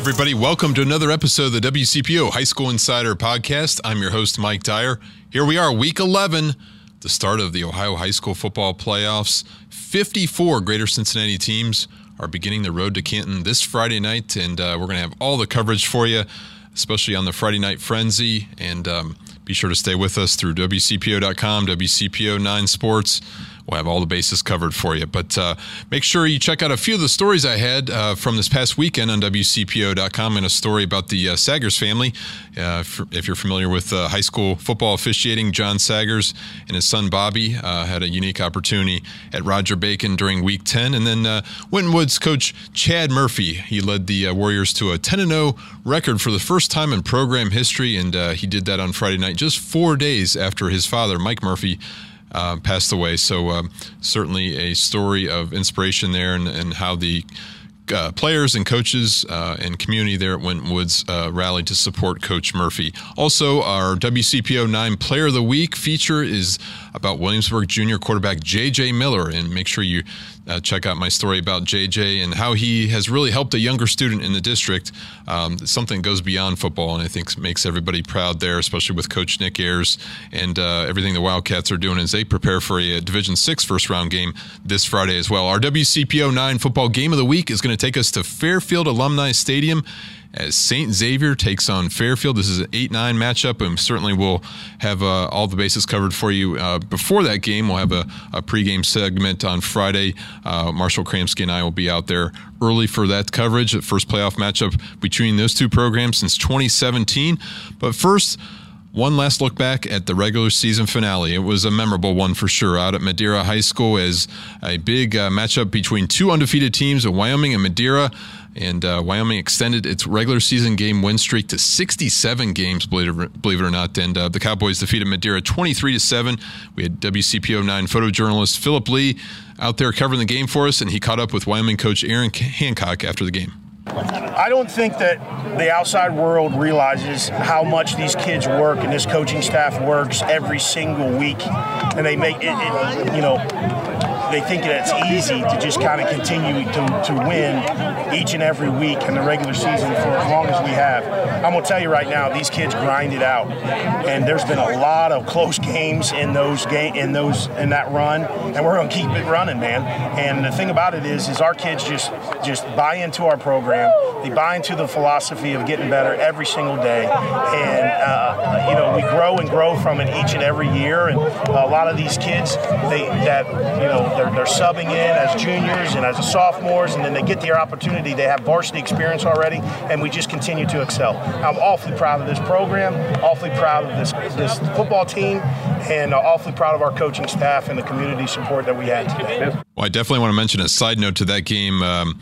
everybody. Welcome to another episode of the WCPO High School Insider Podcast. I'm your host, Mike Dyer. Here we are, week 11, the start of the Ohio High School Football Playoffs. 54 Greater Cincinnati teams are beginning the road to Canton this Friday night, and uh, we're going to have all the coverage for you, especially on the Friday Night Frenzy. And um, be sure to stay with us through WCPO.com, WCPO9 Sports we'll have all the bases covered for you. But uh, make sure you check out a few of the stories I had uh, from this past weekend on WCPO.com and a story about the uh, Sagers family. Uh, if you're familiar with uh, high school football officiating, John Sagers and his son Bobby uh, had a unique opportunity at Roger Bacon during Week 10. And then Winton Woods coach Chad Murphy, he led the Warriors to a 10 0 record for the first time in program history, and he did that on Friday night, just four days after his father, Mike Murphy, uh, passed away. So um, certainly a story of inspiration there, and, and how the uh, players and coaches uh, and community there at Winton Woods uh, rallied to support Coach Murphy. Also, our WCPO 9 Player of the Week feature is about Williamsburg Junior quarterback J.J. Miller. And make sure you uh, check out my story about JJ and how he has really helped a younger student in the district. Um, something goes beyond football, and I think makes everybody proud there, especially with Coach Nick Ayers and uh, everything the Wildcats are doing as they prepare for a, a Division Six first round game this Friday as well. Our WCPO nine football game of the week is going to take us to Fairfield Alumni Stadium as St. Xavier takes on Fairfield. This is an 8 9 matchup, and certainly we'll have uh, all the bases covered for you. Uh, before that game, we'll have a, a pregame segment on Friday. Uh, Marshall Kramsky and I will be out there early for that coverage, the first playoff matchup between those two programs since 2017. But first, one last look back at the regular season finale. It was a memorable one for sure out at Madeira High School as a big uh, matchup between two undefeated teams Wyoming and Madeira. And uh, Wyoming extended its regular season game win streak to 67 games, believe it, believe it or not. And uh, the Cowboys defeated Madeira 23 to 7. We had WCPO 9 photojournalist Philip Lee out there covering the game for us, and he caught up with Wyoming coach Aaron Hancock after the game. I don't think that the outside world realizes how much these kids work and this coaching staff works every single week, and they make it, it you know they think that it's easy to just kind of continue to, to win each and every week in the regular season for as long as we have. I'm gonna tell you right now, these kids grind it out, and there's been a lot of close games in those game in those in that run, and we're gonna keep it running, man. And the thing about it is, is our kids just just buy into our program. They buy into the philosophy of getting better every single day, and uh, you know we grow and grow from it each and every year. And a lot of these kids, they that you know they're, they're subbing in as juniors and as sophomores, and then they get their opportunity. They have varsity experience already, and we just continue to excel. I'm awfully proud of this program, awfully proud of this this football team, and awfully proud of our coaching staff and the community support that we had today. Well, I definitely want to mention a side note to that game. Um,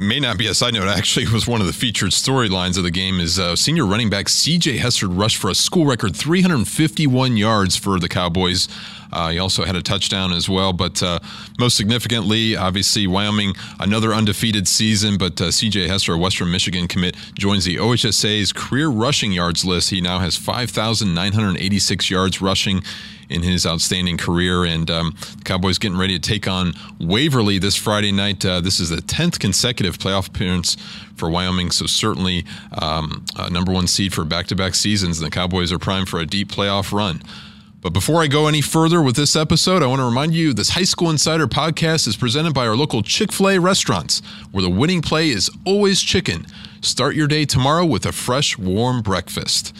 may not be a side note. Actually, was one of the featured storylines of the game. Is uh, senior running back C.J. Hester rushed for a school record 351 yards for the Cowboys. Uh, he also had a touchdown as well. But uh, most significantly, obviously, Wyoming, another undefeated season. But uh, CJ Hester, a Western Michigan commit, joins the OHSAA's career rushing yards list. He now has 5,986 yards rushing in his outstanding career. And um, the Cowboys getting ready to take on Waverly this Friday night. Uh, this is the 10th consecutive playoff appearance for Wyoming, so certainly um, number one seed for back to back seasons. And the Cowboys are primed for a deep playoff run. But before I go any further with this episode, I want to remind you this High School Insider podcast is presented by our local Chick fil A restaurants, where the winning play is always chicken. Start your day tomorrow with a fresh, warm breakfast.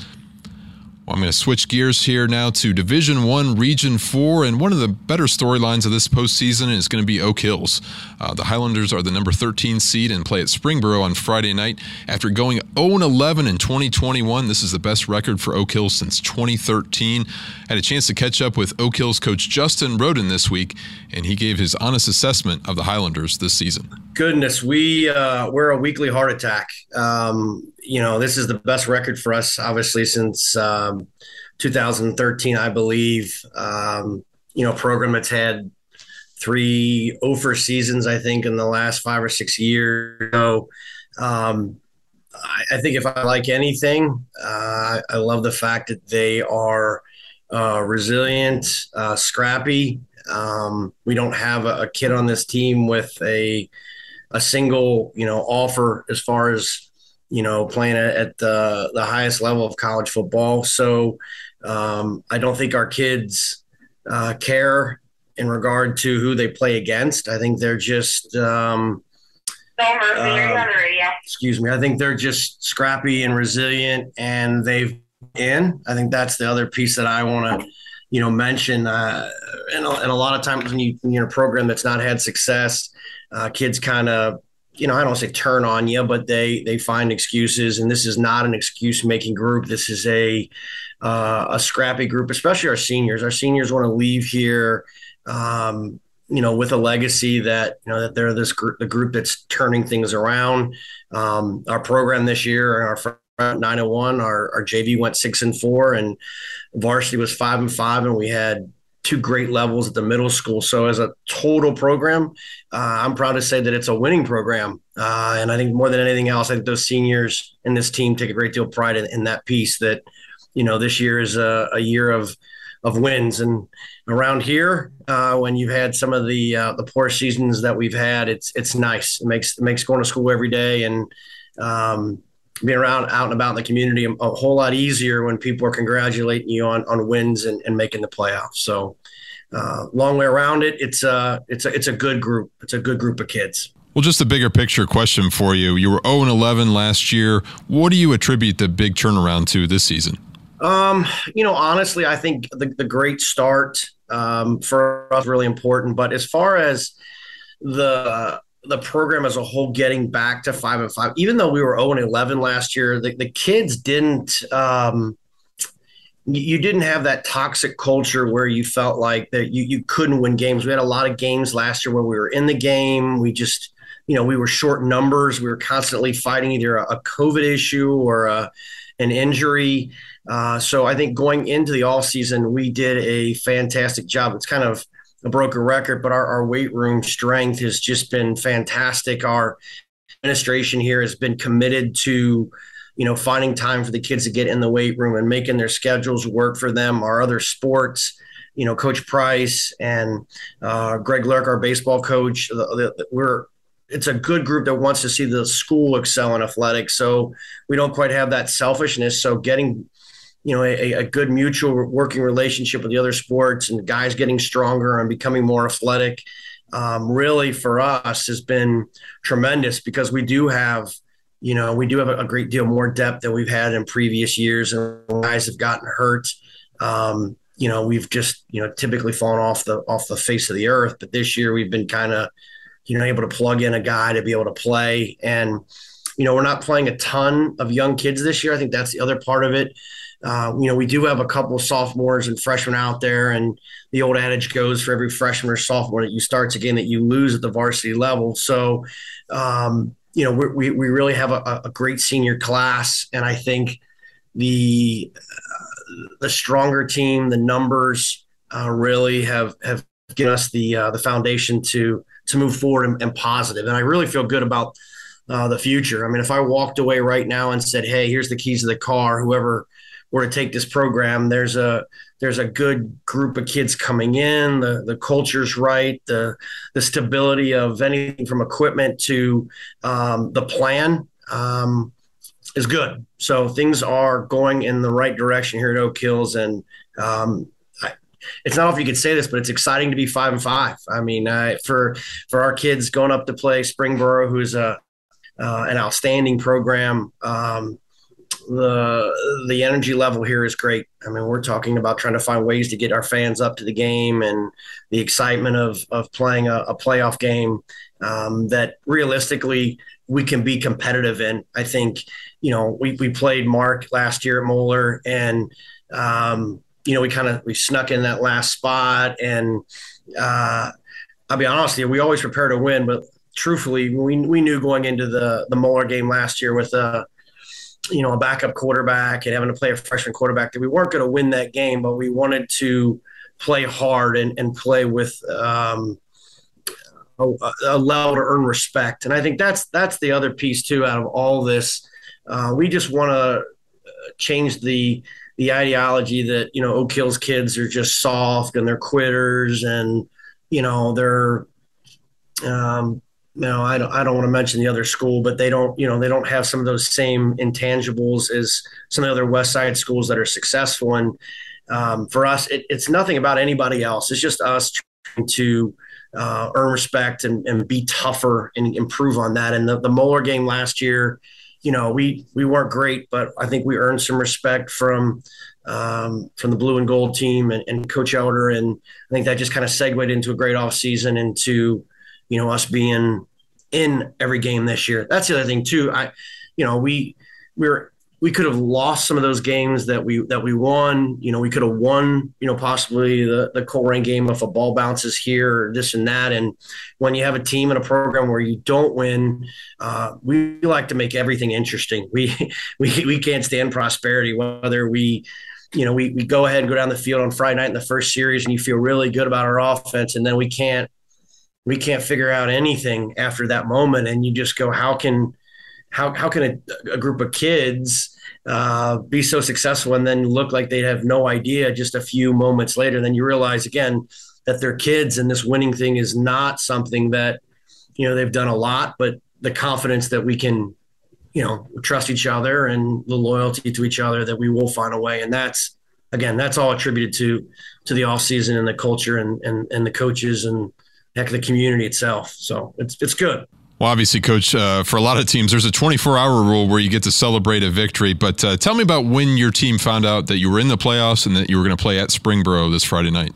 I'm going to switch gears here now to Division One, Region Four, and one of the better storylines of this postseason is going to be Oak Hills. Uh, the Highlanders are the number 13 seed and play at Springboro on Friday night. After going 0-11 in 2021, this is the best record for Oak Hills since 2013. Had a chance to catch up with Oak Hills coach Justin Roden this week, and he gave his honest assessment of the Highlanders this season. Goodness, we uh, we're a weekly heart attack. Um, you know, this is the best record for us, obviously, since um, 2013, I believe. Um, you know, program that's had three over seasons, I think, in the last five or six years. So, um, I, I, think if I like anything, uh, I love the fact that they are uh, resilient, uh, scrappy. Um, we don't have a, a kid on this team with a a single, you know, offer as far as you know, playing at the the highest level of college football. So um, I don't think our kids uh, care in regard to who they play against. I think they're just. Um, uh, excuse me. I think they're just scrappy and resilient, and they've in. I think that's the other piece that I want to, you know, mention. Uh, and, a, and a lot of times when you in a program that's not had success, uh, kids kind of you know, I don't say turn on you, but they they find excuses, and this is not an excuse making group. This is a uh, a scrappy group, especially our seniors. Our seniors want to leave here, um, you know, with a legacy that you know that they're this group, the group that's turning things around. Um, our program this year, our front nine and one, our our JV went six and four, and varsity was five and five, and we had two great levels at the middle school. So as a total program, uh, I'm proud to say that it's a winning program. Uh, and I think more than anything else, I think those seniors in this team take a great deal of pride in, in that piece that, you know, this year is a, a year of, of wins. And around here, uh, when you've had some of the uh, the poor seasons that we've had, it's it's nice. It makes it makes going to school every day and um, being around out and about in the community a, whole lot easier when people are congratulating you on on wins and, and making the playoffs. So uh, long way around it. It's a uh, it's a it's a good group. It's a good group of kids. Well, just a bigger picture question for you. You were 0 and 11 last year. What do you attribute the big turnaround to this season? Um, you know, honestly, I think the, the great start um, for us really important. But as far as the the program as a whole getting back to five and five, even though we were 0 and 11 last year, the, the kids didn't, um, you didn't have that toxic culture where you felt like that you, you couldn't win games. We had a lot of games last year where we were in the game. We just, you know, we were short numbers. We were constantly fighting either a, COVID issue or a, an injury. Uh, so I think going into the off season, we did a fantastic job. It's kind of, a broken record, but our, our weight room strength has just been fantastic. Our administration here has been committed to, you know, finding time for the kids to get in the weight room and making their schedules work for them. Our other sports, you know, Coach Price and uh, Greg Lurk, our baseball coach, the, the, we're it's a good group that wants to see the school excel in athletics. So we don't quite have that selfishness. So getting you know a, a, good mutual working relationship with the other sports and guys getting stronger and becoming more athletic um, really for us has been tremendous because we do have you know we do have a, great deal more depth than we've had in previous years and guys have gotten hurt. Um, you know we've just you know typically fallen off the off the face of the earth but this year we've been kind of you know able to plug in a guy to be able to play. And you know we're not playing a ton of young kids this year. I think that's the other part of it uh, you know, we do have a couple of sophomores and freshmen out there, and the old adage goes for every freshman or sophomore that you start again that you lose at the varsity level. So, um, you know, we, we really have a, a, great senior class, and I think the uh, the stronger team, the numbers uh, really have have given us the uh, the foundation to to move forward and, and positive. And I really feel good about uh, the future. I mean, if I walked away right now and said, "Hey, here's the keys to the car," whoever were to take this program, there's a there's a good group of kids coming in. The the culture's right. The the stability of anything from equipment to um, the plan um, is good. So things are going in the right direction here at Oak Hills, and um, I, it's not if you could say this, but it's exciting to be five and five. I mean, uh, for for our kids going up to play Springboro, who's a uh, an outstanding program. Um, the the energy level here is great. I mean, we're talking about trying to find ways to get our fans up to the game and the excitement of of playing a, a playoff game um, that realistically we can be competitive in. I think you know we we played Mark last year at Moeller and. Um, you know, we kind of we snuck in that last spot, and uh, I'll be honest with you, we always prepare to win, but truthfully, we we knew going into the the Moeller game last year with a you know, a backup quarterback and having to play a freshman quarterback that we weren't going to win that game, but we wanted to play hard and, and play with um, a, a, level to earn respect. And I think that's that's the other piece too. Out of all this, uh, we just want to change the the ideology that you know Oak Hills kids are just soft and they're quitters and you know they're um, know, I don't, I don't want to mention the other school, but they don't, you know, they don't have some of those same intangibles as some of the other West Side schools that are successful. And um, for us, it, it's nothing about anybody else. It's just us trying to uh, earn respect and, and be tougher and improve on that. And the, the game last year, you know, we we weren't great, but I think we earned some respect from um, from the blue and gold team and, and Coach Elder, and I think that just kind of segued into a great off season into you know us being in every game this year. That's the other thing too. I, you know, we we're we could have lost some of those games that we that we won. You know, we could have won. You know, possibly the the Colerain game if a ball bounces here or this and that. And when you have a team and a program where you don't win, uh, we like to make everything interesting. We we we can't stand prosperity. Whether we you know, we, we go ahead and go down the field on Friday night in the first series and you feel really good about our offense. And then we can't, we can't figure out anything after that moment. And you just go, how can, how how can a, a group of kids uh, be so successful and then look like they have no idea just a few moments later? Then you realize again that they're kids, and this winning thing is not something that you know they've done a lot, but the confidence that we can you know trust each other and the loyalty to each other that we will find a way, and that's again that's all attributed to to the off season and the culture and and, and the coaches and heck the community itself. So it's it's good. Well, obviously, Coach, uh, for a lot of teams, there's a 24 hour rule where you get to celebrate a victory. But uh, tell me about when your team found out that you were in the playoffs and that you were going to play at Springboro this Friday night.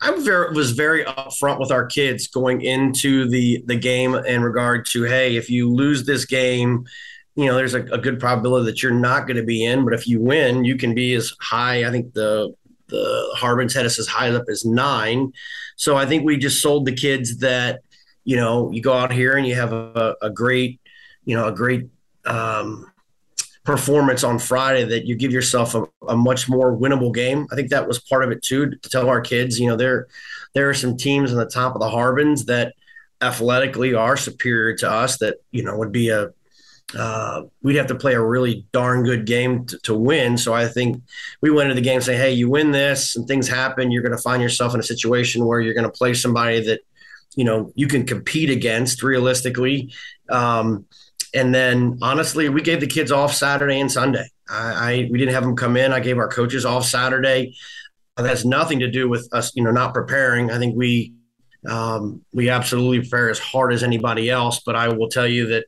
I was very upfront with our kids going into the the game in regard to, hey, if you lose this game, you know, there's a, a good probability that you're not going to be in. But if you win, you can be as high. I think the the Harbin's had us as high up as nine. So I think we just sold the kids that you know, you go out here and you have a, a great, you know, a great um, performance on Friday that you give yourself a, a, much more winnable game. I think that was part of it too, to tell our kids, you know, there, there are some teams on the top of the Harbins that athletically are superior to us that, you know, would be a, uh, we'd have to play a really darn good game to, to, win. So I think we went into the game saying, hey, you win this and things happen, you're going to find yourself in a situation where you're going to play somebody that you know you can compete against realistically. Um, and then honestly, we gave the kids off Saturday and Sunday. I, I we didn't have them come in. I gave our coaches off Saturday. That has nothing to do with us, you know, not preparing. I think we um, we absolutely prepare as hard as anybody else. But I will tell you that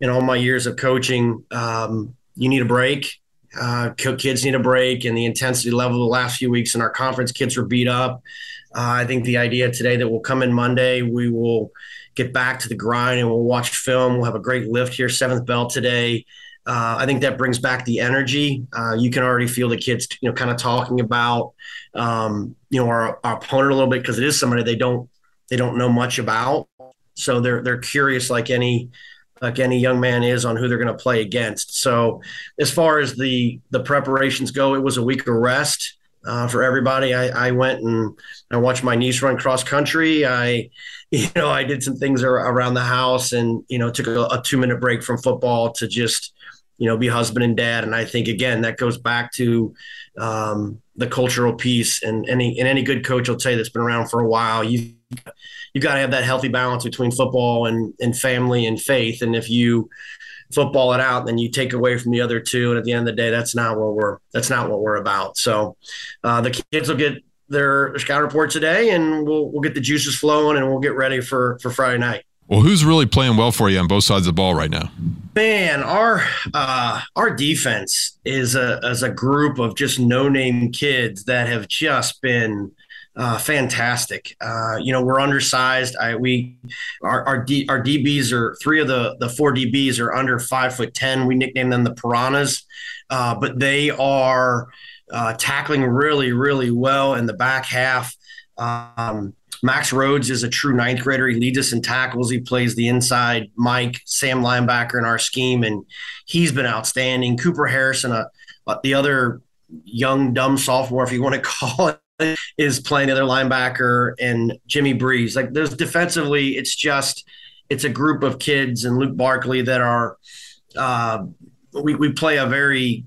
in all my years of coaching, um, you need a break. Uh, kids need a break, and the intensity level the last few weeks in our conference, kids were beat up. Uh, I think the idea today that we'll come in Monday, we will get back to the grind and we'll watch film. We'll have a great lift here, seventh bell today. Uh, I think that brings back the energy. Uh, you can already feel the kids, you know, kind of talking about, um, you know, our, our opponent a little bit because it is somebody they don't they don't know much about. So they're they're curious, like any like any young man is, on who they're going to play against. So as far as the the preparations go, it was a week of rest uh, for everybody. I, I, went and I watched my niece run cross country. I, you know, I did some things around the house and, you know, took a, a two minute break from football to just, you know, be husband and dad. And I think, again, that goes back to um, the cultural piece. And any, and any good coach will tell you that's been around for a while. You, you got to have that healthy balance between football and, and family and faith. And if you, football it out, then you take away from the other two. And at the end of the day, that's not what we're that's not what we're about. So uh, the kids will get their scout report today, and we'll we'll get the juices flowing, and we'll get ready for for Friday night. Well, who's really playing well for you on both sides of the ball right now? Man, our uh, our defense is a as a group of just no name kids that have just been uh, fantastic. Uh, you know, we're undersized. I we our our, D, our DBs are three of the the four DBs are under five foot ten. We nickname them the piranhas, uh, but they are uh, tackling really really well in the back half. Um, Max Rhodes is a true ninth grader. He leads us in tackles. He plays the inside Mike Sam linebacker in our scheme, and he's been outstanding. Cooper Harrison, uh, the other young dumb sophomore, if you want to call it is playing the other linebacker and Jimmy Breeze. Like those defensively, it's just it's a group of kids and Luke Barkley that are uh, we we play a very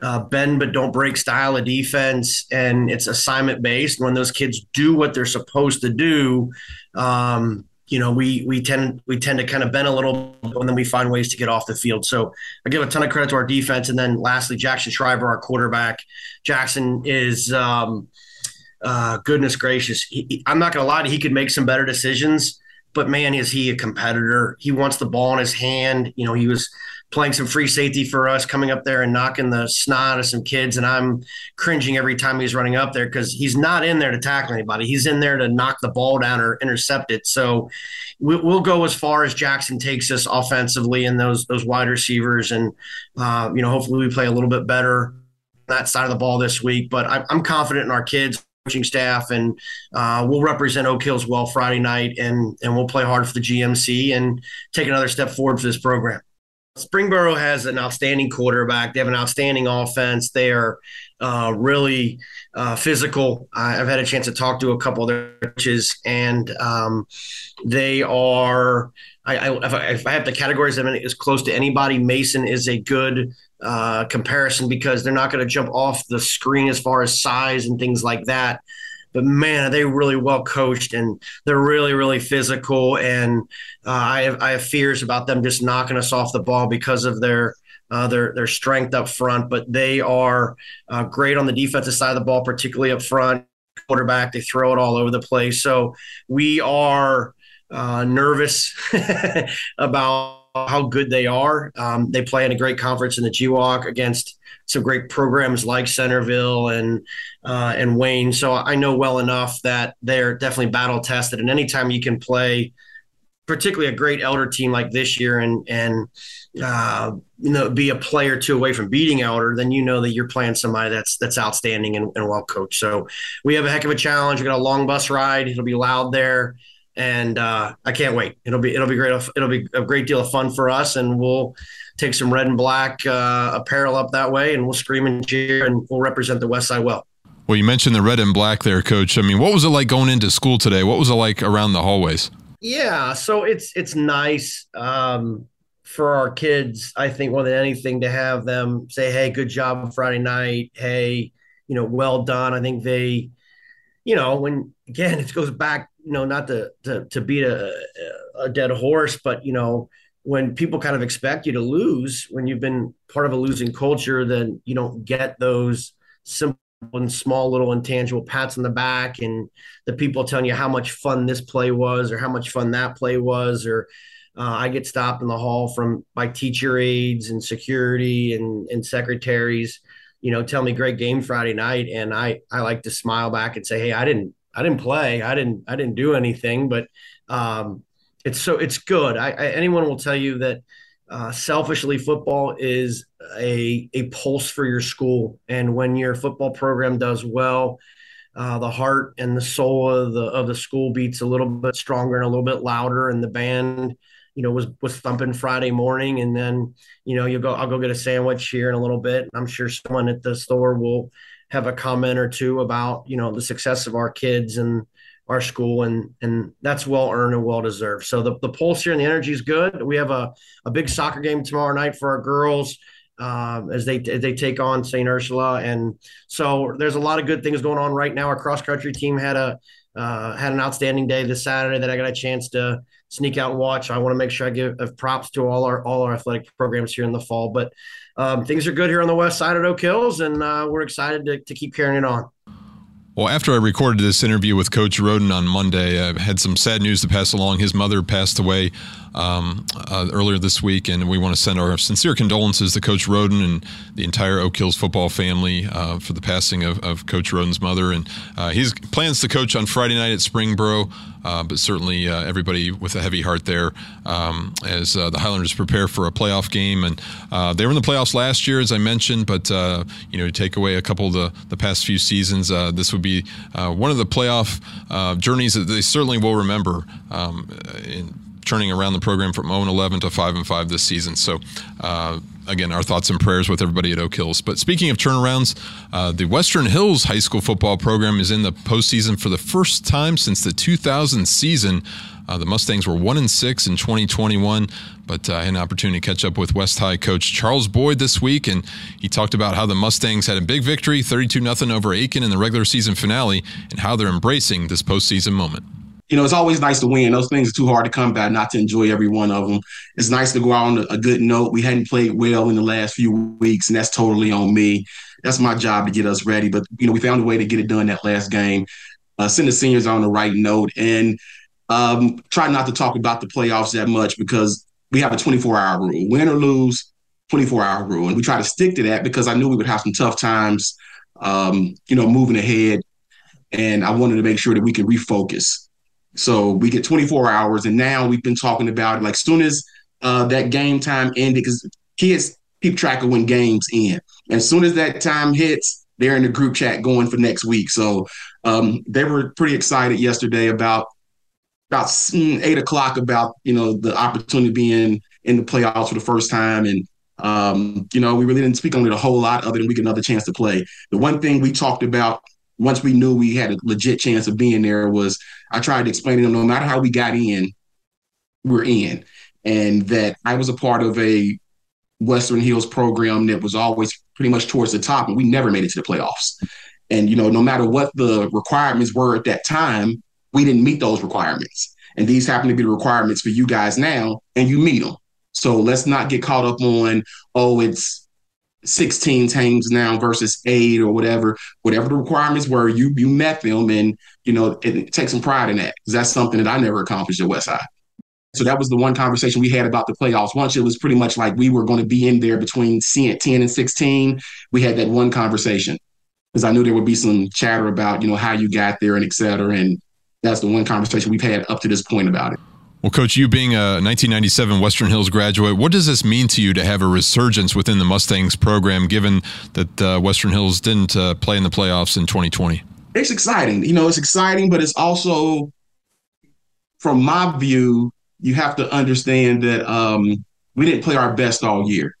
uh, bend but don't break style of defense, and it's assignment based. When those kids do what they're supposed to do, um, you know, we we tend we tend to kind of bend a little, and then we find ways to get off the field. So I give a ton of credit to our defense, and then lastly, Jackson Shriver, our quarterback. Jackson is, um, uh, goodness gracious, he, he, I'm not going to lie to you, he could make some better decisions, but man, is he a competitor? He wants the ball in his hand. You know, he was playing some free safety for us, coming up there and knocking the snot of some kids. And I'm cringing every time he's running up there because he's not in there to tackle anybody. He's in there to knock the ball down or intercept it. So we'll go as far as Jackson takes us offensively and those those wide receivers. And uh, you know, hopefully we play a little bit better that side of the ball this week. But I'm confident in our kids coaching staff, and uh, we'll represent Oak Hills well Friday night, and and we'll play hard for the GMC and take another step forward for this program. Springboro has an outstanding quarterback. They have an outstanding offense. They are uh, really uh, physical. I've had a chance to talk to a couple of their coaches, and um, they are. I, I, if, I, have to categorize them as close to anybody, Mason is a good uh, comparison because they're not going to jump off the screen as far as size and things like that but man, are they really well coached and they're really, really physical. And uh, I have I have fears about them just knocking us off the ball because of their uh, their their strength up front. But they are uh, great on the defensive side of the ball, particularly up front. Quarterback, they throw it all over the place. So we are uh, nervous about how good they are. Um, they play in a great conference in the GWOC against some great programs like Centerville and uh, and Wayne. So I know well enough that they're definitely battle tested. And anytime you can play, particularly a great Elder team like this year, and and uh, you know be a player two away from beating Elder, then you know that you're playing somebody that's that's outstanding and, and well coached. So we have a heck of a challenge. We got a long bus ride. It'll be loud there and uh, I can't wait. It'll be it'll be great. It'll be a great deal of fun for us, and we'll take some red and black uh, apparel up that way, and we'll scream and cheer, and we'll represent the West Side well. Well, you mentioned the red and black there, Coach. I mean, what was it like going into school today? What was it like around the hallways? Yeah, so it's it's nice um, for our kids. I think more than anything to have them say, "Hey, good job Friday night." Hey, you know, well done. I think they, you know, when again it goes back you know, not to to, to beat a, a dead horse, but you know, when people kind of expect you to lose, when you've been part of a losing culture, then you don't get those simple and small little intangible pats on the back and the people telling you how much fun this play was or how much fun that play was or uh, I get stopped in the hall from my teacher aides and security and, and secretaries, you know, tell me great game Friday night. And I, I like to smile back and say, Hey, I didn't, I didn't play. I didn't. I didn't do anything. But um, it's so it's good. I, I, anyone will tell you that uh, selfishly, football is a a pulse for your school, and when your football program does well. Uh, the heart and the soul of the of the school beats a little bit stronger and a little bit louder, and the band, you know, was was thumping Friday morning, and then you know you go I'll go get a sandwich here in a little bit. I'm sure someone at the store will have a comment or two about you know the success of our kids and our school and and that's well earned and well deserved. So the, the pulse here and the energy is good. We have a, a big soccer game tomorrow night for our girls um, as they as they take on st ursula. And so there's a lot of good things going on right now. Our cross country team had a uh, had an outstanding day this saturday that i got a chance to sneak out and watch i want to make sure i give props to all our all our athletic programs here in the fall but um, things are good here on the west side of Oak Hills, and uh, we're excited to, to keep carrying it on. Well, after I recorded this interview with Coach Roden on Monday, I had some sad news to pass along. His mother passed away um, uh, earlier this week, and we want to send our sincere condolences to Coach Roden and the entire Oak Hills football family uh, for the passing of, of, Coach Roden's mother. And uh, he plans to coach on Friday night at Springboro, uh, but certainly uh, everybody with a heavy heart there um, as uh, the Highlanders prepare for a playoff game. And they were in the playoffs last year, as I mentioned, but you know, take away a couple of the, the past few seasons, this would be one of the playoff journeys that they certainly will remember. Um, in, turning around the program from 0 11 to 5 and 5 this season. So, uh, again, our thoughts and prayers with everybody at Oak Hills. But speaking of turnarounds, uh, the Western Hills High School football program is in the postseason for the first time since the 2000 season. Uh, the Mustangs were one and six in 2021, but uh, I had an opportunity to catch up with West High coach Charles Boyd this week, and he talked about how the Mustangs had a big victory, 32 0 over Aiken in the regular season finale, and how they're embracing this postseason moment you know, it's always nice to win. Those things are too hard to come by, not to enjoy every one of them. It's nice to go out on a, good note. We hadn't played well in the last few weeks, and that's totally on me. That's my job to get us ready. But you know, we found a way to get it done that last game. Uh, send the seniors on the right note, and um, try not to talk about the playoffs that much because we have a 24 hour rule. Win or lose, 24 hour rule. And we try to stick to that because I knew we would have some tough times, um, you know, moving ahead. And I wanted to make sure that we could refocus. So we get 24 hours. And now we've been talking about. Like, soon as uh, that game time ended, because kids keep track of when games end. And as soon as that time hits, they're in the group chat going for next week. So um, they were pretty excited yesterday about about eight o'clock about you know the opportunity being in the playoffs for the first time and um, you know we really didn't speak on it a whole lot other than we get another chance to play the one thing we talked about once we knew we had a legit chance of being there was i tried to explain to them no matter how we got in we're in and that i was a part of a western hills program that was always pretty much towards the top and we never made it to the playoffs and you know no matter what the requirements were at that time we didn't meet those requirements. And these happen to be the requirements for you guys now, and you meet them. So let's not get caught up on, oh, it's 16 teams now versus eight or whatever. Whatever the requirements were, you you met them, and you know, it, take some pride in that because that's something that I never accomplished at Westside. So that was the one conversation we had about the playoffs. Once it was pretty much like we were going to be in there between 10 and 16, we had that one conversation because I knew there would be some chatter about, you know, how you got there and et cetera. And that's the one conversation we've had up to this point about it. Well, Coach, you being a 1997 Western Hills graduate, what does this mean to you to have a resurgence within the Mustangs program, given that uh, Western Hills didn't uh, play in the playoffs in 2020? It's exciting. You know, it's exciting, but it's also, from my view, you have to understand that um, we didn't play our best all year.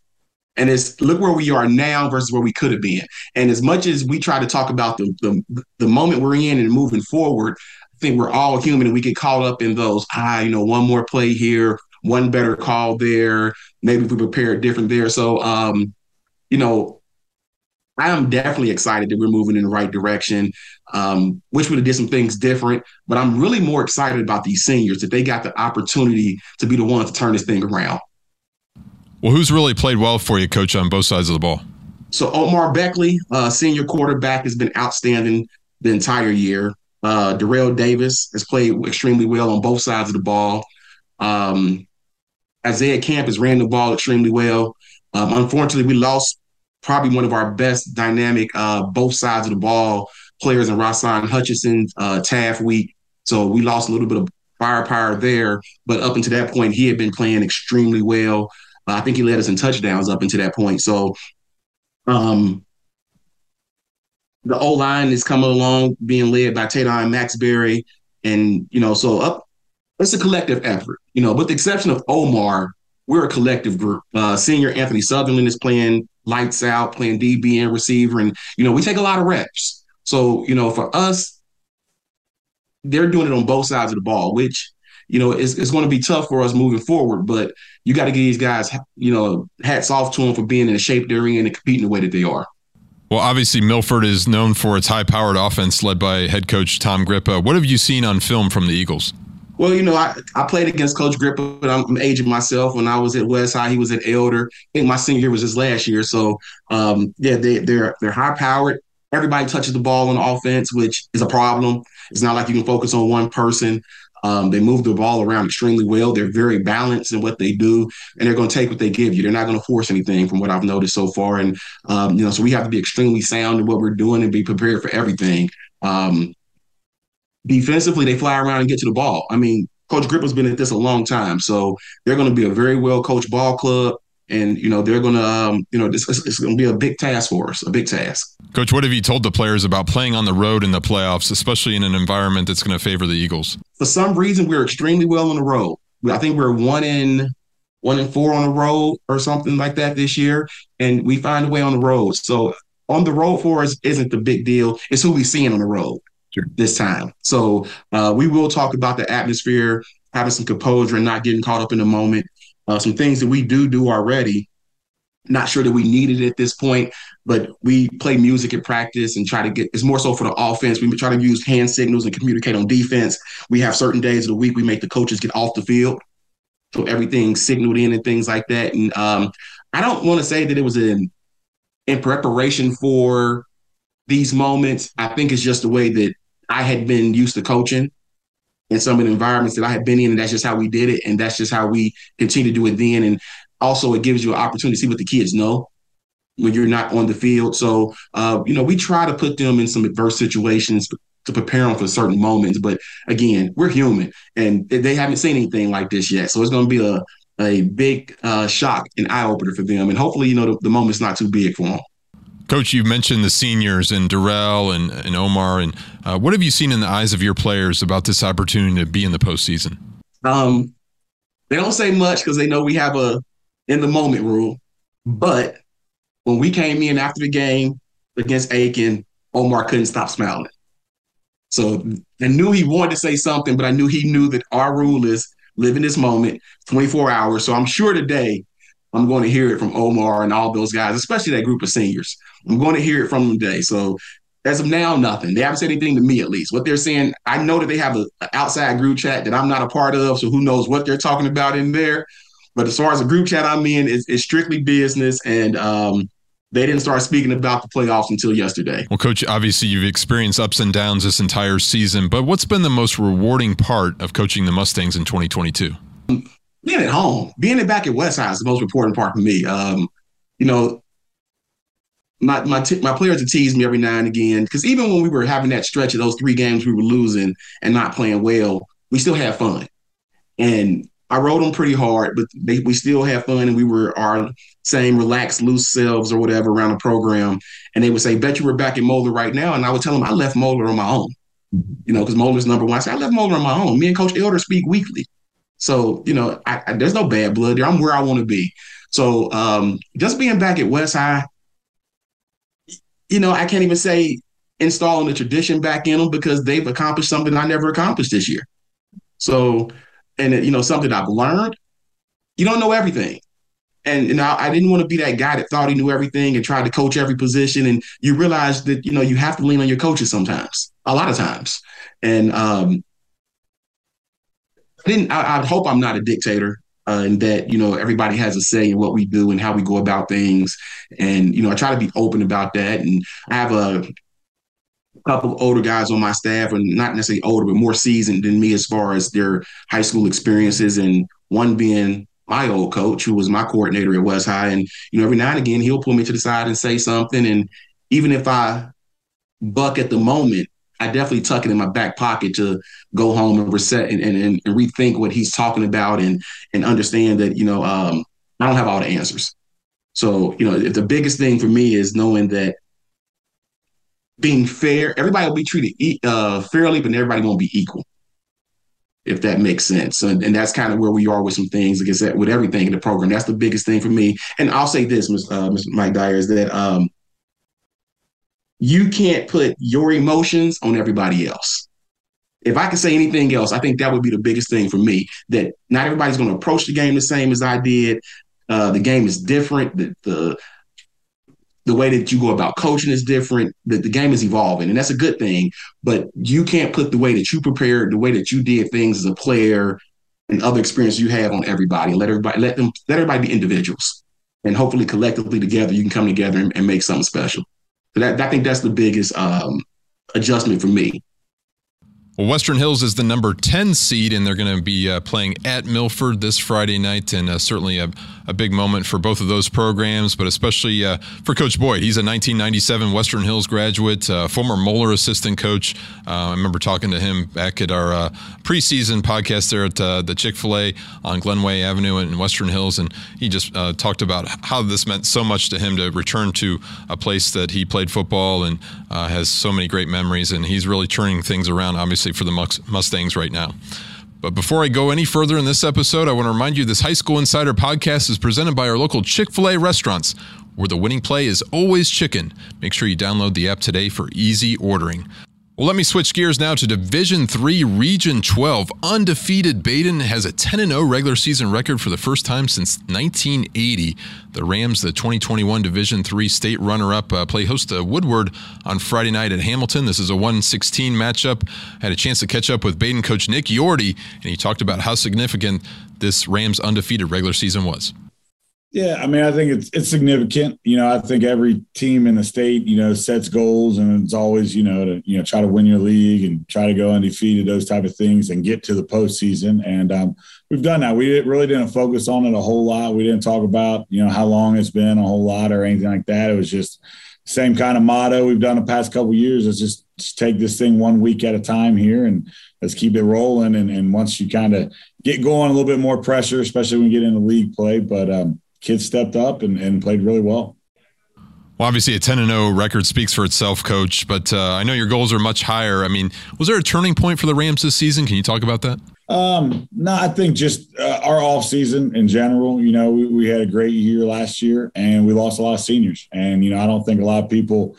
And it's look where we are now versus where we could have been. And as much as we try to talk about the, the, the moment we're in and moving forward, think we're all human and we get caught up in those, ah, you know, one more play here, one better call there. Maybe we prepare different there. So, um, you know, I am definitely excited that we're moving in the right direction. Um, wish we would have did some things different, but I'm really more excited about these seniors that they got the opportunity to be the ones to turn this thing around. Well, who's really played well for you, coach, on both sides of the ball? So Omar Beckley, uh, senior quarterback, has been outstanding the entire year. Uh, Darrell Davis has played extremely well on both sides of the ball. Um, Isaiah Camp has ran the ball extremely well. Um, unfortunately, we lost probably one of our best dynamic uh, both sides of the ball players in Rasan Hutchinson, uh, Taft Week. So we lost a little bit of firepower there. But up until that point, he had been playing extremely well. Uh, I think he led us in touchdowns up until that point. So um, the O line is coming along, being led by Tadon Maxbury, and you know, so up. It's a collective effort, you know. With the exception of Omar, we're a collective group. Uh, senior Anthony Sutherland is playing lights out, playing DB and receiver, and you know, we take a lot of reps. So you know, for us, they're doing it on both sides of the ball, which you know, it's, it's going to be tough for us moving forward. But you got to give these guys, you know, hats off to them for being in the shape they're in and competing the way that they are. Well, obviously, Milford is known for its high powered offense led by head coach Tom Grippa. What have you seen on film from the Eagles? Well, you know, I, I played against Coach Grippa, but I'm, I'm, aging myself. When I was at West High, he was at Elder. I think my senior year was his last year. So, um, yeah, they, they're they're high powered. Everybody touches the ball on offense, which is a problem. It's not like you can focus on one person. Um, they move the ball around extremely well. They're very balanced in what they do, and they're going to take what they give you. They're not going to force anything, from what I've noticed so far. And um, you know, so we have to be extremely sound in what we're doing and be prepared for everything. Um, defensively, they fly around and get to the ball. I mean, Coach Grippa's been at this a long time, so they're going to be a very well coached ball club and you know they're going to um, you know it's, it's going to be a big task for us a big task. Coach what have you told the players about playing on the road in the playoffs especially in an environment that's going to favor the eagles? For some reason we're extremely well on the road. I think we're one in one in four on the road or something like that this year and we find a way on the road. So on the road for us isn't the big deal. It's who we're seeing on the road sure. this time. So uh, we will talk about the atmosphere having some composure and not getting caught up in the moment uh, some things that we do do already not sure that we needed it at this point, but we play music at practice and try to get it's more so for the offense. We try to use hand signals and communicate on defense. We have certain days of the week we make the coaches get off the field. So everything's signaled in and things like that. And um, I don't want to say that it was in in preparation for these moments. I think it's just the way that I had been used to coaching in some of the environments that I had been in, and that's just how we did it, and that's just how we continue to do it then. And also, it gives you an opportunity to see what the kids know when you're not on the field. So, uh, you know, we try to put them in some adverse situations to prepare them for certain moments. But again, we're human, and they haven't seen anything like this yet. So it's going to be a a big uh, shock and eye opener for them. And hopefully, you know, the, the moment's not too big for them. Coach, you mentioned the seniors and Darrell and, and Omar. And uh, what have you seen in the eyes of your players about this opportunity to be in the postseason? Um, they don't say much because they know we have a in the moment rule. But when we came in after the game against Aiken, Omar couldn't stop smiling. So I knew he wanted to say something, but I knew he knew that our rule is live in this moment 24 hours. So I'm sure today I'm going to hear it from Omar and all those guys, especially that group of seniors. I'm going to hear it from them today. So as of now, nothing. They haven't said anything to me, at least. What they're saying, I know that they have an outside group chat that I'm not a part of. So who knows what they're talking about in there. But as far as the group chat I'm in, it's, it's strictly business. And um, they didn't start speaking about the playoffs until yesterday. Well, coach, obviously you've experienced ups and downs this entire season, but what's been the most rewarding part of coaching the Mustangs in 2022? Being at home, being back at West High is the most important part for me. Um, you know, my my t- my players have teased me every now and again because even when we were having that stretch of those three games we were losing and not playing well, we still had fun. And I rode them pretty hard, but they, we still had fun and we were our same relaxed, loose selves or whatever around the program. And they would say, Bet you we're back in Moeller right now. And I would tell them I left Moeller on my own, you know, because Moeller's number one. I said, I left Moeller on my own. Me and Coach Elder speak weekly. So, you know, I, I, there's no bad blood there. I'm where I want to be. So um, just being back at West High, you know, I can't even say installing the tradition back in them because they've accomplished something I never accomplished this year. So and you know something I've learned. You don't know everything, and and I, I didn't want to be that guy that thought he knew everything and tried to coach every position. And you realize that you know you have to lean on your coaches sometimes, a lot of times. And um, didn't I, I hope I'm not a dictator uh, and that you know everybody has a say in what we do and how we go about things and you know i try to be open about that and i have a couple of older guys on my staff, and not necessarily older, but more seasoned than me as far as their high school experiences. And one being my old coach, who was my coordinator at West High. And, you know, every now and again, he'll pull me to the side and say something. And even if I buck at the moment, I definitely tuck it in my back pocket to go home and reset and, and, and rethink what he's talking about and and understand that, you know, um, I don't have all the answers. So, you know, the biggest thing for me is knowing that being fair. Everybody will be treated uh, fairly, but everybody won't be equal. If that makes sense, and, and that's kind of where we are with some things. Like I said, with everything in the program, that's the biggest thing for me. And I'll say this, uh, Mr. Mike Dyer, is that um, you can't put your emotions on everybody else. If I could say anything else, I think that would be the biggest thing for me. That not everybody's going to approach the game the same as I did. Uh, the game is different. The, the the way that you go about coaching is different. The, the game is evolving, and that's a good thing. But you can't put the way that you prepared, the way that you did things as a player, and other experience you have on everybody. Let everybody let them let everybody be individuals, and hopefully collectively together you can come together and, and make something special. That I think that's the biggest um, adjustment for me. Well, Western Hills is the number 10 seed, and they're going to be uh, playing at Milford this Friday night, and uh, certainly a, a, big moment for both of those programs, but especially uh, for Coach Boyd. He's a 1997 Western Hills graduate, uh, former Moeller assistant coach. Uh, I remember talking to him back at our uh, preseason podcast there at the Chick fil A on Glenway Avenue in Western Hills, and he just talked about how this meant so much to him to return to a place that he played football and has so many great memories, and he's really turning things around, obviously obviously for the Mustangs right now. But before I go any further in this episode, I want to remind you this High School Insider podcast is presented by our local Chick fil A restaurants, where the winning play is always chicken. Make sure you download the app today for easy ordering. Well, let me switch gears now to Division 3 Region 12. Undefeated Badin has a 10 0 regular season record for the first time since 1980. The Rams, the 2021 Division 3 state runner up, uh, play host to Woodward on Friday night at Hamilton. This is a 116 matchup. Had a chance to catch up with Badin coach Nick Yordi, and he talked about how significant this Rams undefeated regular season was. Yeah, I mean, I think it's it's significant. You know, I think every team in the state, you know, sets goals, and it's always, you know, to you know try to win your league and try to go undefeated, those type of things, and get to the postseason. And um, we've done that. We really didn't focus on it a whole lot. We didn't talk about you know how long it's been a whole lot or anything like that. It was just same kind of motto we've done the past couple years. Is just, just take this thing one week at a time here, and let's keep it rolling. And, and once you kind of get going, a little bit more pressure, especially when you get into league play, but um, kids stepped up and, and played really well. Well, obviously, a 10 0 record speaks for itself, coach, but uh, I know your goals are much higher. I mean, was there a turning point for the Rams this season? Can you talk about that? Um, no, I think just uh, our off season in general. You know, we, we, had a great year last year, and we lost a lot of seniors. And you know, I don't think a lot of people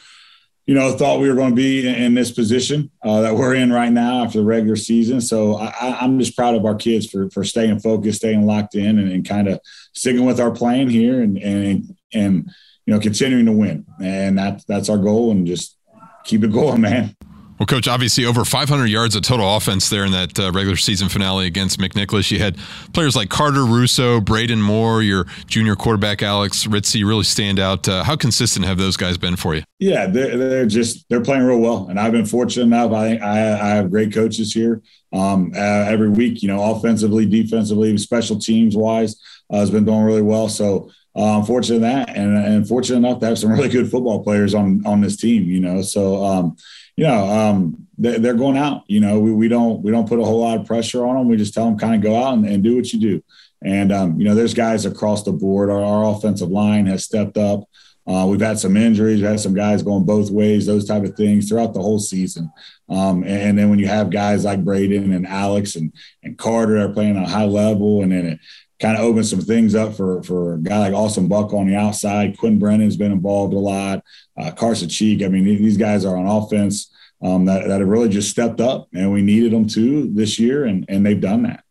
you know, thought we were going to be in this position uh, that we're in right now after the regular season. So I, am just proud of our kids for for staying focused, staying locked in, and, and kind of sticking with our plan here, and and and you know, continuing to win. And that's that's our goal, and just keep it going, man. Well, Coach, obviously over 500 yards of total offense there in that uh, regular season finale against McNicholas. You had players like Carter Russo, Braden Moore, your junior quarterback Alex Ritzy really stand out. Uh, how consistent have those guys been for you? Yeah, they're, they're, just they're playing real well, and I've been fortunate enough. I I, I have great coaches here um, uh, every week. You know, offensively, defensively, special teams wise, uh, has been doing really well. So. Uh, I'm fortunate that, and, and fortunate enough to have some really good football players on on this team. You know, so um, you know, um, they, are going out. You know, we, we don't we don't put a whole lot of pressure on them. We just tell them kind of go out and, and do what you do. And um, you know, there's guys across the board. Our, our offensive line has stepped up. Uh, we've had some injuries. We've had some guys going both ways, those type of things throughout the whole season. Um, and then when you have guys like Braden and Alex and, and Carter are playing on a high level, and then it kind of opens some things up for, for a guy like Austin Buck on the outside. Quinn Brennan's been involved a lot. Uh, Carson Cheek. I mean, these guys are on offense um, that, that have really just stepped up, and we needed them to this year, and, and they've done that.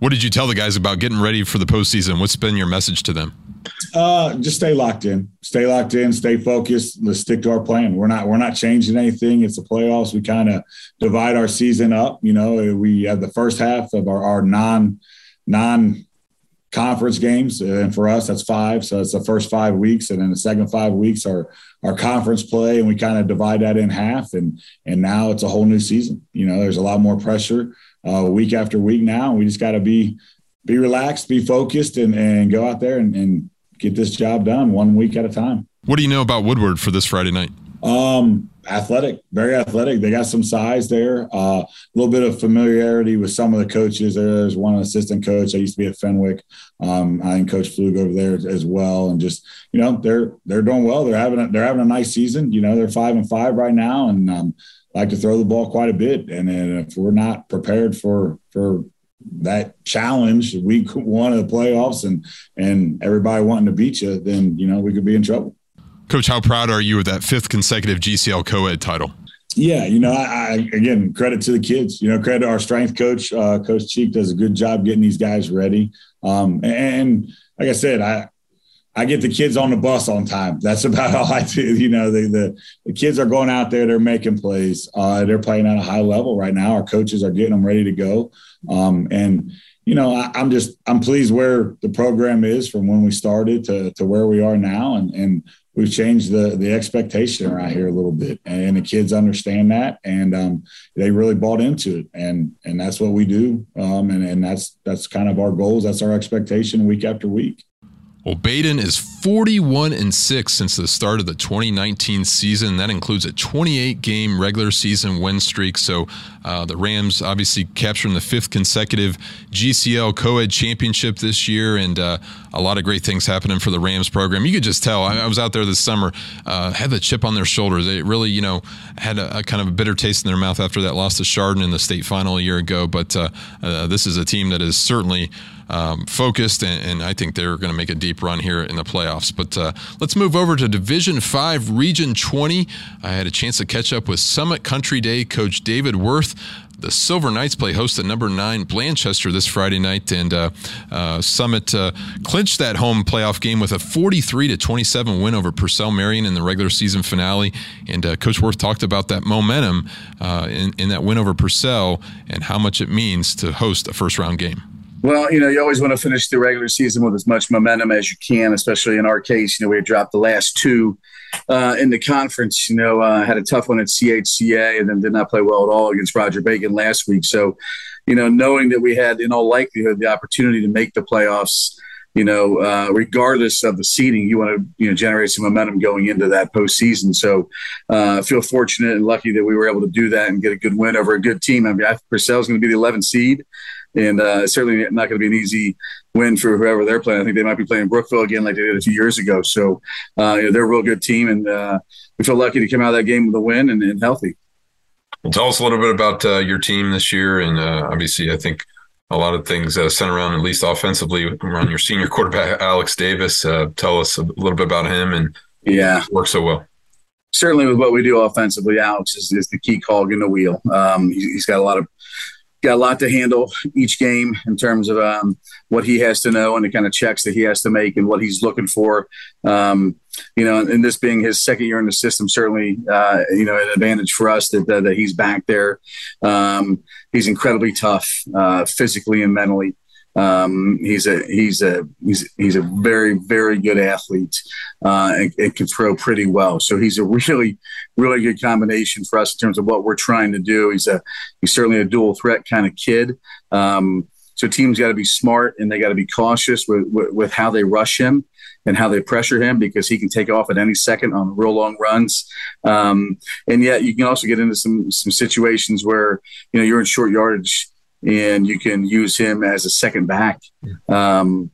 What did you tell the guys about getting ready for the postseason? What's been your message to them? Uh, just stay locked in, stay locked in, stay focused. Let's stick to our plan. We're not we're not changing anything. It's the playoffs. We kind of divide our season up. You know, we have the first half of our, our non non conference games, and for us that's five. So it's the first five weeks, and then the second five weeks are our conference play, and we kind of divide that in half. And and now it's a whole new season. You know, there's a lot more pressure uh, week after week now. And We just got to be be relaxed, be focused, and and go out there and, and get this job done one week at a time. What do you know about Woodward for this Friday night? Um, athletic, very athletic. They got some size there. Uh, a little bit of familiarity with some of the coaches. There's one assistant coach. I used to be at Fenwick. Um, I think Coach Flug over there as well. And just you know, they're they're doing well. They're having a, they're having a nice season. You know, they're five and five right now, and um, like to throw the ball quite a bit. And then if we're not prepared for for that challenge, week one of the playoffs, and and everybody wanting to beat you, then you know we could be in trouble. Coach, how proud are you of that fifth consecutive GCL co-ed title? Yeah, you know, I, I, again credit to the kids. You know, credit to our strength coach. Uh, coach Cheek does a good job getting these guys ready. Um, and like I said, I I get the kids on the bus on time. That's about all I do. You know, the the, the kids are going out there. They're making plays. Uh, they're playing at a high level right now. Our coaches are getting them ready to go. Um, and you know, I, am just I'm pleased where the program is from when we started to to where we are now, and and we've changed the the expectation around here a little bit, and the kids understand that, and um, they really bought into it, and and that's what we do, um, and and that's that's kind of our goals. That's our expectation week after week. Well, Badin is 41 and 6 since the start of the 2019 season. That includes a 28 game regular season win streak. So uh, the Rams obviously capturing the fifth consecutive GCL co ed championship this year, and uh, a lot of great things happening for the Rams program. You could just tell. I, I was out there this summer, uh, had the chip on their shoulder. They really, you know, had a, a, kind of a bitter taste in their mouth after that loss to Chardon in the state final a year ago. But uh, uh, this is a team that is certainly um, focused, and, and, I think they're going to make a deep run here in the playoffs. But uh, let's move over to Division Five, Region 20. I had a chance to catch up with Summit Country Day coach David Worth. The Silver Knights play host at number nine Blanchester this Friday night, and uh, uh, Summit uh, clinched that home playoff game with a 43 to 27 win over Purcell Marion in the regular season finale. And uh, Coach Worth talked about that momentum uh, in, in that win over Purcell and how much it means to host a first round game. Well, you know, you always want to finish the regular season with as much momentum as you can, especially in our case. You know, we dropped the last two uh, in the conference. You know, uh, had a tough one at CHCA and then did not play well at all against Roger Bacon last week. So, you know, knowing that we had, in all likelihood, the opportunity to make the playoffs, you know, uh, regardless of the seeding, you want to, you know, generate some momentum going into that postseason. So, uh, feel fortunate and lucky that we were able to do that and get a good win over a good team. I mean, I Purcell's going to be the 11th seed and uh, certainly not going to be an easy win for whoever they're playing. I think they might be playing Brookville again like they did a few years ago. So uh, you know, they're a real good team, and uh, we feel lucky to come out of that game with a win and, and healthy. Well, tell us a little bit about uh, your team this year, and uh, obviously, I think a lot of things uh, center around, at least offensively, around your senior quarterback Alex Davis. tell us a little bit about him and yeah, works so well certainly with what we do offensively, Alex is, is the key cog in the wheel. Um, he, has got a lot of got a lot to handle each game in terms of um, what he has to know and the kind of checks that he has to make and what he's looking for. Um, you know, and this being his second year in the system, certainly, uh, you know, an advantage for us that, that, that he's back there. Um, he's incredibly tough, uh, physically and mentally. Um, he's a he's a he's he's a very very good athlete uh, and, and, can throw pretty well. So he's a really really good combination for us in terms of what we're trying to do. He's a he's certainly a dual threat kind of kid. Um, so teams got to be smart and they got to be cautious with, with, with how they rush him and how they pressure him because he can take off at any second on real long runs. Um, and yet you can also get into some some situations where you know you're in short yardage and you can use him as a second back. Um,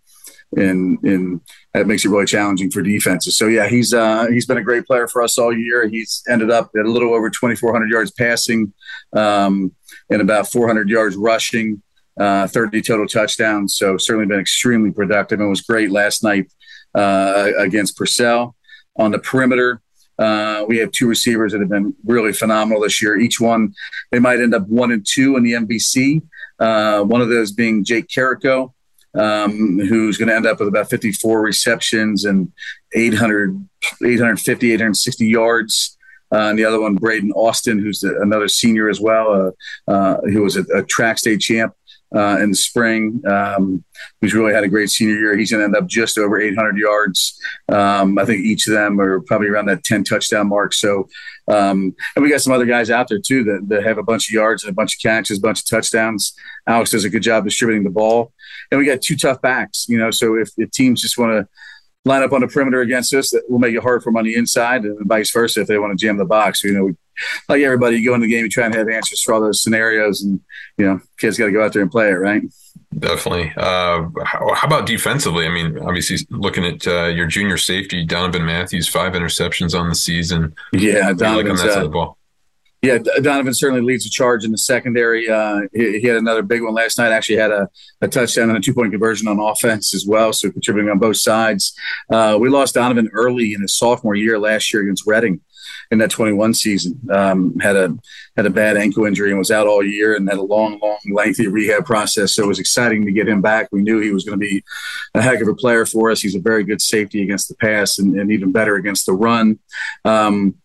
and and that makes it really challenging for defenses. So yeah, he's uh, he's been a great player for us all year. He's ended up at a little over 2,400 yards passing, um, and about 400 yards rushing, uh, 30 total touchdowns. So certainly been extremely productive and was great last night uh, against Purcell on the perimeter. Uh, we have two receivers that have been really phenomenal this year. Each one, they might end up one and two in the MVC. Uh, one of those being Jake Carrico, um, who's going to end up with about 54 receptions and 800, 850, 860 yards. Uh, and the other one, Braden Austin, who's the, another senior as well, uh, uh, who was a, a, track state champ uh, in the spring, um, who's really had a great senior year. He's going to end up just over 800 yards. Um, I think each of them are probably around that 10 touchdown mark. So, um, and we got some other guys out there too that, that have a bunch of yards and a bunch of catches, a bunch of touchdowns. Alex does a good job distributing the ball. And we got two tough backs, you know, so if, if teams just want to line up on the perimeter against us, that will make it hard for them on the inside and vice versa if they want to jam the box. You know, we, like everybody, you go into the game, you try and have answers for all those scenarios, and you know, kids got to go out there and play it, right? Definitely. Uh, how, how, about defensively? I mean, obviously, looking at uh, your junior safety, Donovan Matthews, five interceptions on the season. Yeah, Donovan's like uh. Yeah, Donovan certainly leads the charge in the secondary. Uh, he, he, had another big one last night. Actually, had a, a touchdown and a two point conversion on offense as well, so contributing on both sides. Uh, we lost Donovan early in his sophomore year last year against Reading in that 21 season. Um, had a had a bad ankle injury and was out all year and had a long, long, lengthy rehab process. So it was exciting to get him back. We knew he was going to be a heck of a player for us. He's a very good safety against the pass and, and even better against the run. Um,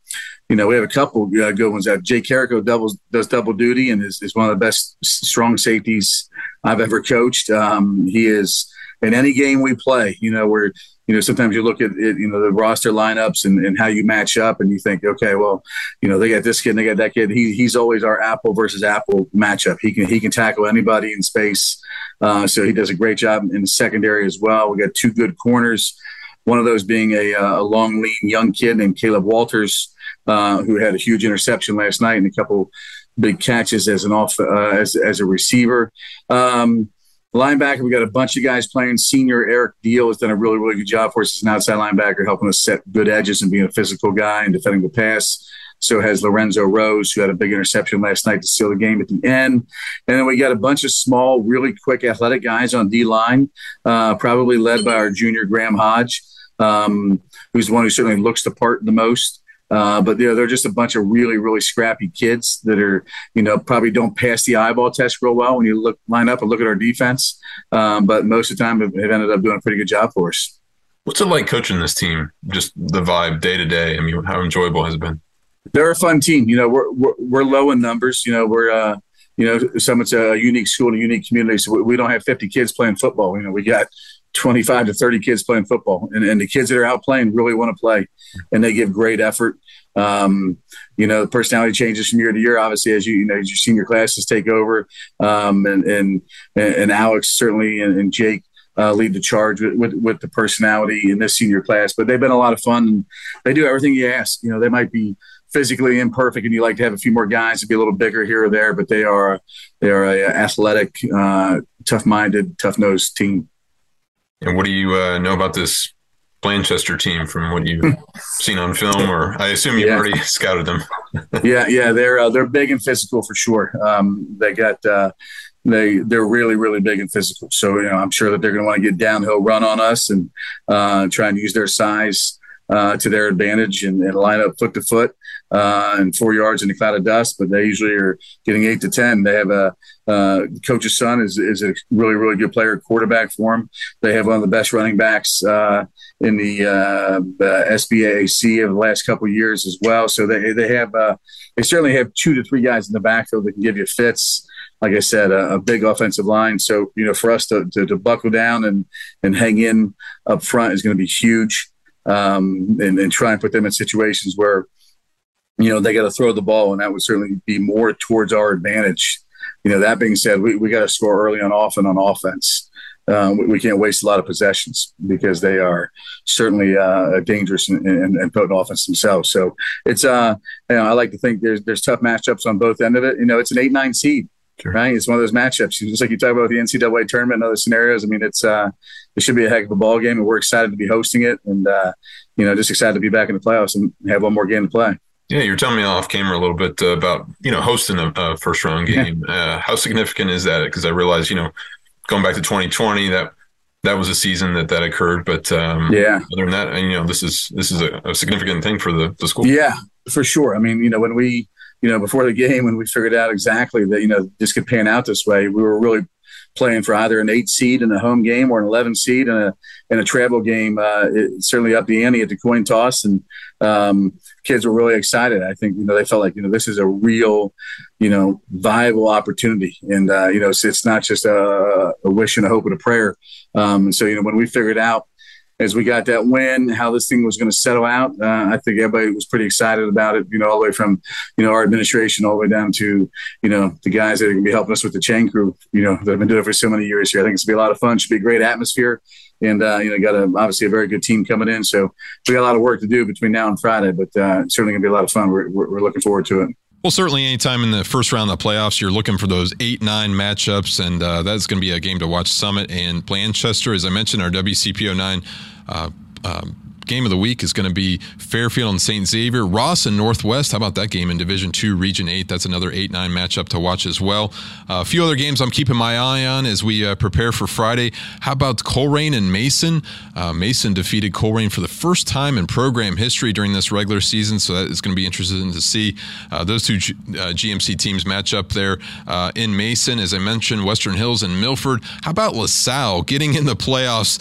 you know, we have a couple uh, good ones. That Jay Carrico doubles does double duty and is, is one of the best strong safeties I've ever coached. Um, he is in any game we play. You know, where you know sometimes you look at it, you know the roster lineups and, and how you match up, and you think, okay, well, you know they got this kid, and they got that kid. He, he's always our apple versus apple matchup. He can he can tackle anybody in space, uh, so he does a great job in the secondary as well. We got two good corners. One of those being a, uh, a long, lean young kid named Caleb Walters, uh, who had a huge interception last night and a couple big catches as an off uh, as as a receiver. Um, linebacker, we got a bunch of guys playing. Senior Eric Deal has done a really really good job for us as an outside linebacker, helping us set good edges and being a physical guy and defending the pass. So has Lorenzo Rose, who had a big interception last night to seal the game at the end. And then we got a bunch of small, really quick, athletic guys on D line, uh, probably led by our junior Graham Hodge, um, who's the one who certainly looks the part the most. Uh, but you know, they're just a bunch of really, really scrappy kids that are, you know, probably don't pass the eyeball test real well when you look line up and look at our defense. Um, but most of the time, have, ended up doing a pretty good job for us. What's it like coaching this team? Just the vibe day to day. I mean, how enjoyable has it been? They're a fun team. You know, we're we're, we're low in numbers. You know, we're uh, you know, Summit's a unique school, a unique community. So we, we don't have 50 kids playing football. You know, we got 25 to 30 kids playing football and, and the kids that are out playing really want to play and they give great effort. Um, you know the personality changes from year to year obviously as you you know as your senior classes take over. Um, and, and and alex certainly and, and jake uh, lead the charge with, with, with the personality in this senior class but they've been a lot of fun and they do everything you ask. You know they might be physically imperfect and you like to have a few more guys to be a little bigger here or there but they are they are a athletic uh, tough-minded tough-nosed team and what do you uh, know about this Blanchester team from what you've seen on film, or I assume you've yeah. already scouted them? yeah, yeah, they're uh, they're big and physical for sure. Um, they got uh, they they're really really big and physical. So you know, I'm sure that they're going to want to get downhill run on us and uh, try and use their size uh, to their advantage and, and, line up foot to foot uh, and four yards in a cloud of dust. But they usually are getting eight to ten. They have a uh, coach's son is is a really really good player, quarterback for them. They have one of the best running backs uh, in the, uh, SBAC of the last couple years as well. So they they have they certainly have two to three guys in the backfield that can give you fits like I said, a, a, big offensive line. So, you know, for us to, to, to, buckle down and, and hang in up front is going to be huge um, and, and try and put them in situations where, you know, they got to throw the ball, and that would certainly be more towards our advantage. You know, that being said, we, we got to score early on off and on offense. Um, we, we, can't waste a lot of possessions because they are certainly uh, dangerous and, and, and, potent offense themselves. So it's, uh, you know, I like to think there's there's tough matchups on both end of it. You know, it's an eight nine seed. Sure. Right, it's one of those matchups. Just like you talk about the NCAA tournament and other scenarios. I mean, it's uh, it should be a heck of a ball game, and we're excited to be hosting it, and uh, you know, just excited to be back in the playoffs and have one more game to play. Yeah, you're telling me off camera a little bit uh, about you know hosting a, a first round game. Yeah. Uh, how significant is that? Because I realize you know going back to 2020 that that was a season that that occurred, but um, yeah, other than that, you know, this is this is a, a significant thing for the the school. Yeah, for sure. I mean, you know, when we you know, before the game when we figured out exactly that, you know, this could pan out this way, we were really playing for either an eight seed in a home game or an 11 seed in a, in a travel game. Uh, it certainly up the ante at the coin toss. And um, kids were really excited. I think, you know, they felt like, you know, this is a real, you know, viable opportunity. And, uh, you know, it's, it's not just a, a, wish and a hope and a prayer. Um, and so, you know, when we figured out as we got that win, how this thing was going to settle out. Uh, I think everybody was pretty excited about it, you know, all the way from, you know, our administration all the way down to, you know, the guys that are going to be helping us with the chain crew, you know, that have been doing it for so many years here. I think it's going to be a lot of fun. Should be a great atmosphere. And, uh, you know, got a, obviously a very good team coming in. So we got a lot of work to do between now and Friday, but uh, certainly going to be a lot of fun. We're, we're, we're looking forward to it. Well, certainly, anytime in the first round of the playoffs, you're looking for those eight nine matchups, and uh, that's going to be a game to watch. Summit and Blanchester, as I mentioned, our WCPO nine uh, um, game of the week is going to be Fairfield and St. Xavier. Ross and Northwest. How about that game in Division Two, Region Eight? That's another eight-nine matchup to watch as well. Uh, a few other games I'm keeping my eye on as we uh, prepare for Friday. How about Colerain and Mason? Uh, Mason defeated Colerain for the first time in program history during this regular season, so that is going to be interesting to see uh, those two G- uh, GMC teams match up there uh, in Mason. As I mentioned, Western Hills and Milford. How about LaSalle getting in the playoffs,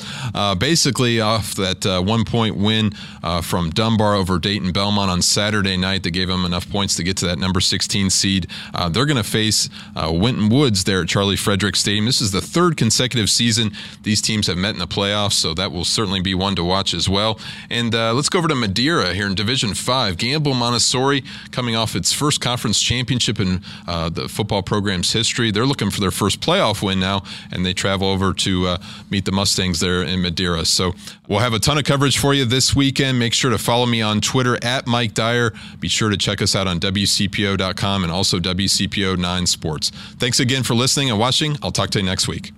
basically off that one point win uh, from Dunbar over Dayton Belmont on Saturday night that gave them enough points to get to that number 16 seed. Uh, they're going to face uh, Winton Woods there at Charlie Frederick Stadium. This is the third consecutive season these teams have met in the playoffs, so that will certainly be one to watch as well. And uh, let's go over to Madeira here in Division 5. Gamble Montessori coming off its first conference championship in uh, the football program's history. They're looking for their first playoff win now, and they travel over to uh, meet the Mustangs there in Madeira. So we'll have a ton of coverage for you this weekend. Make sure to follow me on Twitter at Mike Dyer. Be sure to check us out on WCPO.com and also WCPO 9 Sports. Thanks again for listening and watching. I'll talk to you next week.